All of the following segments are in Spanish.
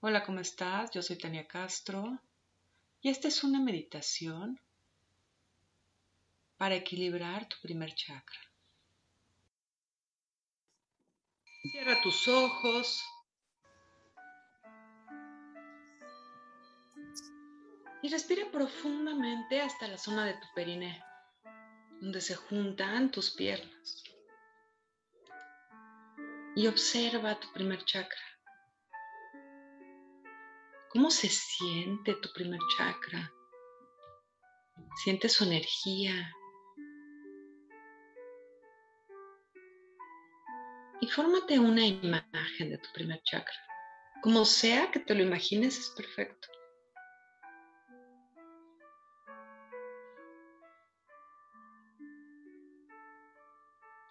Hola, ¿cómo estás? Yo soy Tania Castro y esta es una meditación para equilibrar tu primer chakra. Cierra tus ojos. Y respira profundamente hasta la zona de tu periné, donde se juntan tus piernas. Y observa tu primer chakra. ¿Cómo se siente tu primer chakra? Siente su energía. Y fórmate una imagen de tu primer chakra. Como sea que te lo imagines, es perfecto.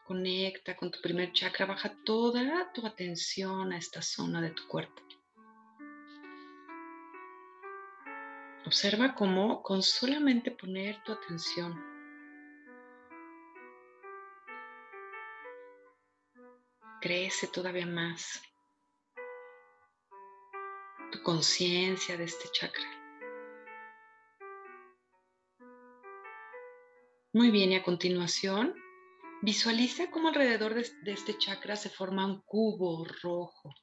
Conecta con tu primer chakra, baja toda tu atención a esta zona de tu cuerpo. Observa cómo con solamente poner tu atención crece todavía más tu conciencia de este chakra. Muy bien, y a continuación visualiza cómo alrededor de, este chakra se forma un cubo rojo.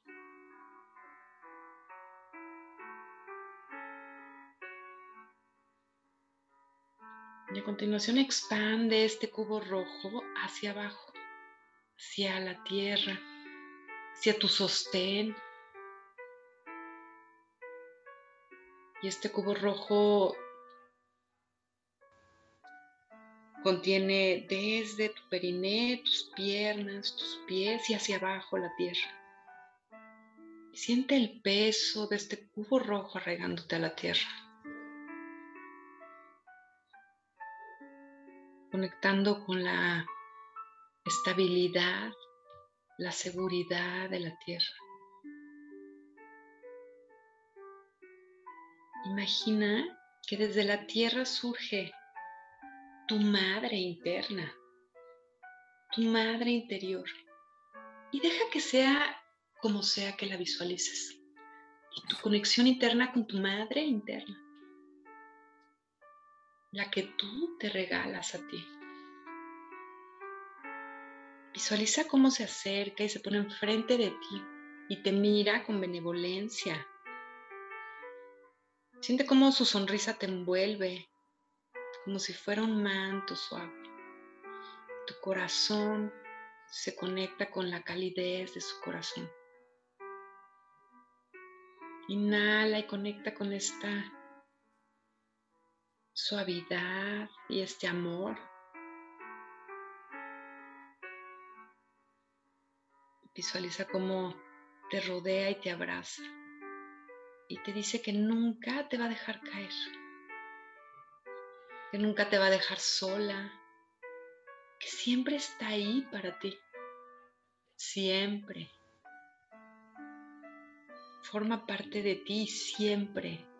Y a continuación expande este cubo rojo hacia abajo, hacia la tierra, hacia tu sostén. Y este cubo rojo contiene desde tu periné, tus piernas, tus pies y hacia abajo la tierra. siente el peso de este cubo rojo arraigándote a la tierra. Conectando con la estabilidad, la seguridad de la tierra. Imagina que desde la tierra surge tu madre interna, tu madre interior. Y deja que sea como sea que la visualices. Tu conexión interna con tu madre interna la que tú te regalas a ti. Visualiza cómo se acerca y se pone enfrente de ti y te mira con benevolencia. Siente cómo su sonrisa te envuelve, como si fuera un manto suave. Tu corazón se conecta con la calidez de su corazón. Inhala y conecta con esta suavidad y este amor. Visualiza cómo te rodea y te abraza y te dice que nunca te va a dejar caer, que nunca te va a dejar sola, que siempre está ahí para ti, siempre. Forma parte de ti siempre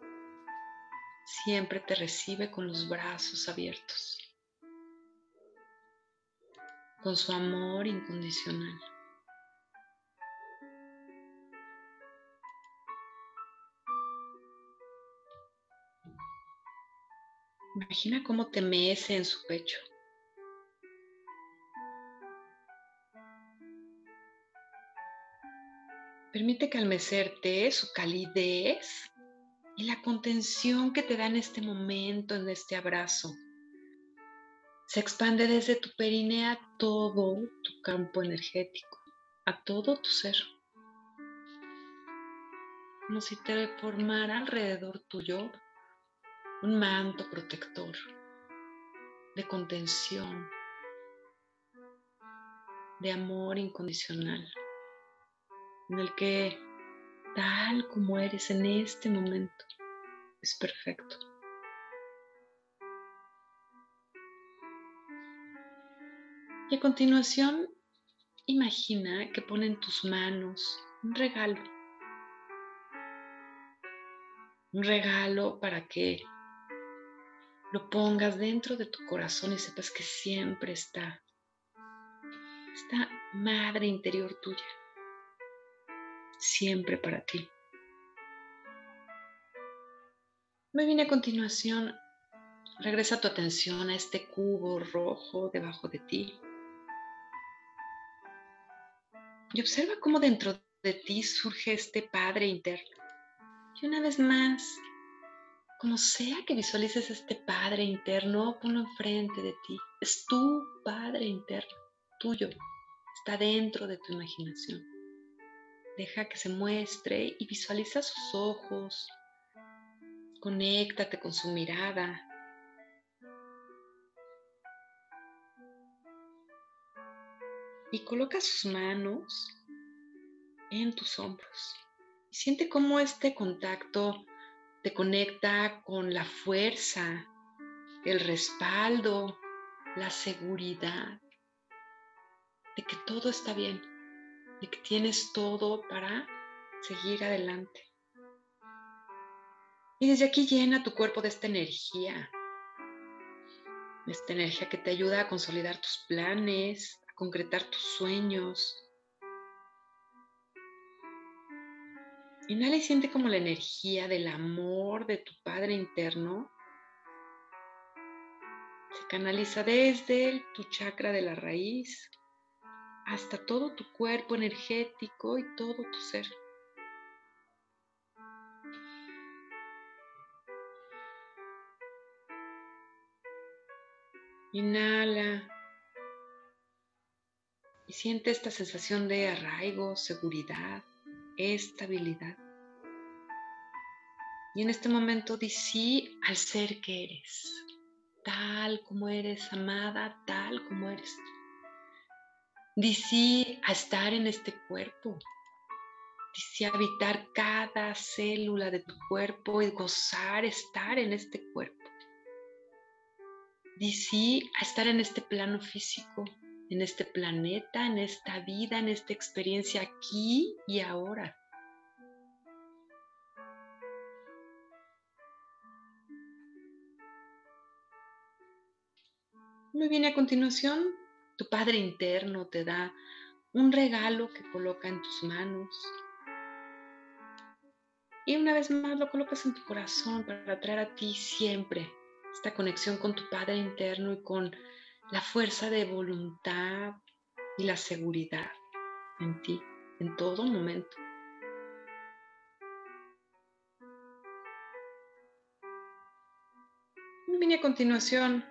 siempre te recibe con los brazos abiertos, con su amor incondicional. Imagina cómo te mece en su pecho. Permite que al mecerte su calidez y la contención que te da en este momento, en este abrazo. Se expande desde tu perinea a todo tu campo energético, a todo tu ser. Como si te formara alrededor tuyo un manto protector de contención, de amor incondicional, en el que tal como eres en este momento. Es perfecto. Y a continuación, imagina que pone en tus manos un regalo. Un regalo para que lo pongas dentro de tu corazón y sepas que siempre está. Esta madre interior tuya siempre para ti. Muy bien, a continuación, regresa tu atención a este cubo rojo debajo de ti. Y observa cómo dentro de ti surge este Padre interno. Y una vez más, como sea que visualices este Padre interno, ponlo enfrente de ti. Es tu Padre interno, tuyo. Está dentro de tu imaginación. Deja que se muestre y visualiza sus ojos. Conéctate con su mirada. Y coloca sus manos en tus hombros. Y siente cómo este contacto te conecta con la fuerza, el respaldo, la seguridad de que todo está bien, de que tienes todo para seguir adelante. Y desde aquí llena tu cuerpo de esta energía, de esta energía que te ayuda a consolidar tus planes, a concretar tus sueños, Inhala y siente como la energía del amor de tu Padre interno se canaliza desde tu chakra de la raíz hasta todo tu cuerpo energético y todo tu ser. Inhala y siente esta sensación de arraigo, seguridad estabilidad. Y en este momento di sí al ser que eres, tal como eres, amada, tal como eres. Di sí a estar en este cuerpo. Di sí a habitar cada célula de tu cuerpo y gozar estar en este cuerpo. Di sí a estar en este plano físico en este planeta, en esta vida, en esta experiencia aquí y ahora. Muy bien, a continuación, tu Padre interno te da un regalo que coloca en tus manos. Y una vez más lo colocas en tu corazón para traer a ti siempre esta conexión con tu Padre interno y con la fuerza de voluntad y la seguridad en ti en todo momento. Muy a continuación,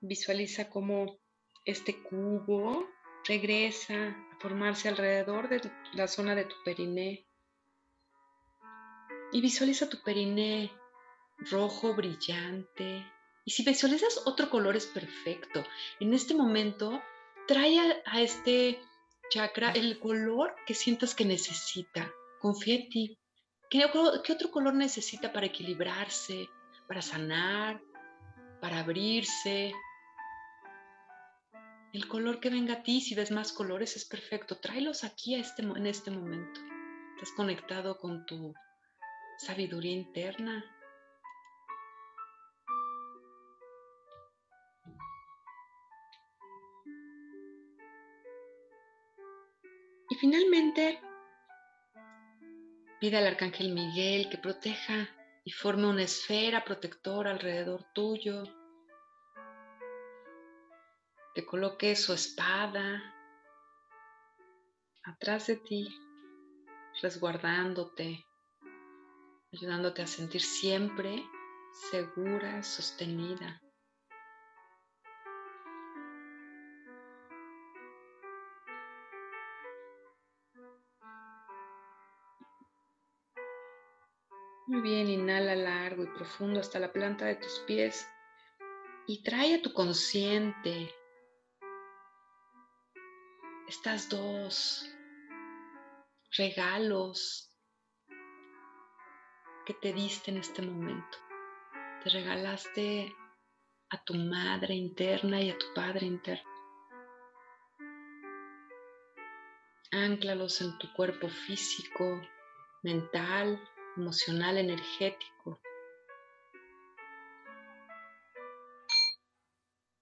visualiza cómo este cubo regresa a formarse alrededor de la zona de tu periné. Y visualiza tu periné rojo brillante, y si visualizas otro color es perfecto. En este momento, trae a, este chakra el color que sientas que necesita. Confía en ti. ¿Qué, ¿Qué otro color necesita para equilibrarse, para sanar, para abrirse? El color que venga a ti, si ves más colores, es perfecto. Tráelos aquí a este, en este momento. Estás conectado con tu sabiduría interna, finalmente, pide al arcángel Miguel que proteja y forme una esfera protectora alrededor tuyo, coloque su espada atrás de ti, resguardándote, ayudándote a sentir siempre segura, sostenida. Muy bien, inhala largo y profundo hasta la planta de tus pies y trae a tu consciente estas dos regalos que te diste en este momento. Te regalaste a tu madre interna y a tu padre interno. Ánclalos en tu cuerpo físico, mental emocional, energético.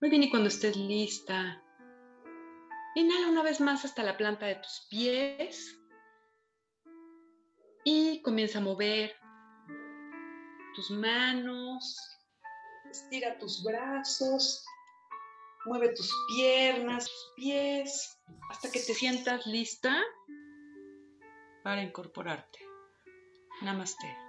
Muy bien, y cuando estés lista, inhala una vez más hasta la planta de tus pies y comienza a mover tus manos, estira tus brazos, mueve tus piernas, tus pies, hasta que te sientas lista para incorporarte. Namaste.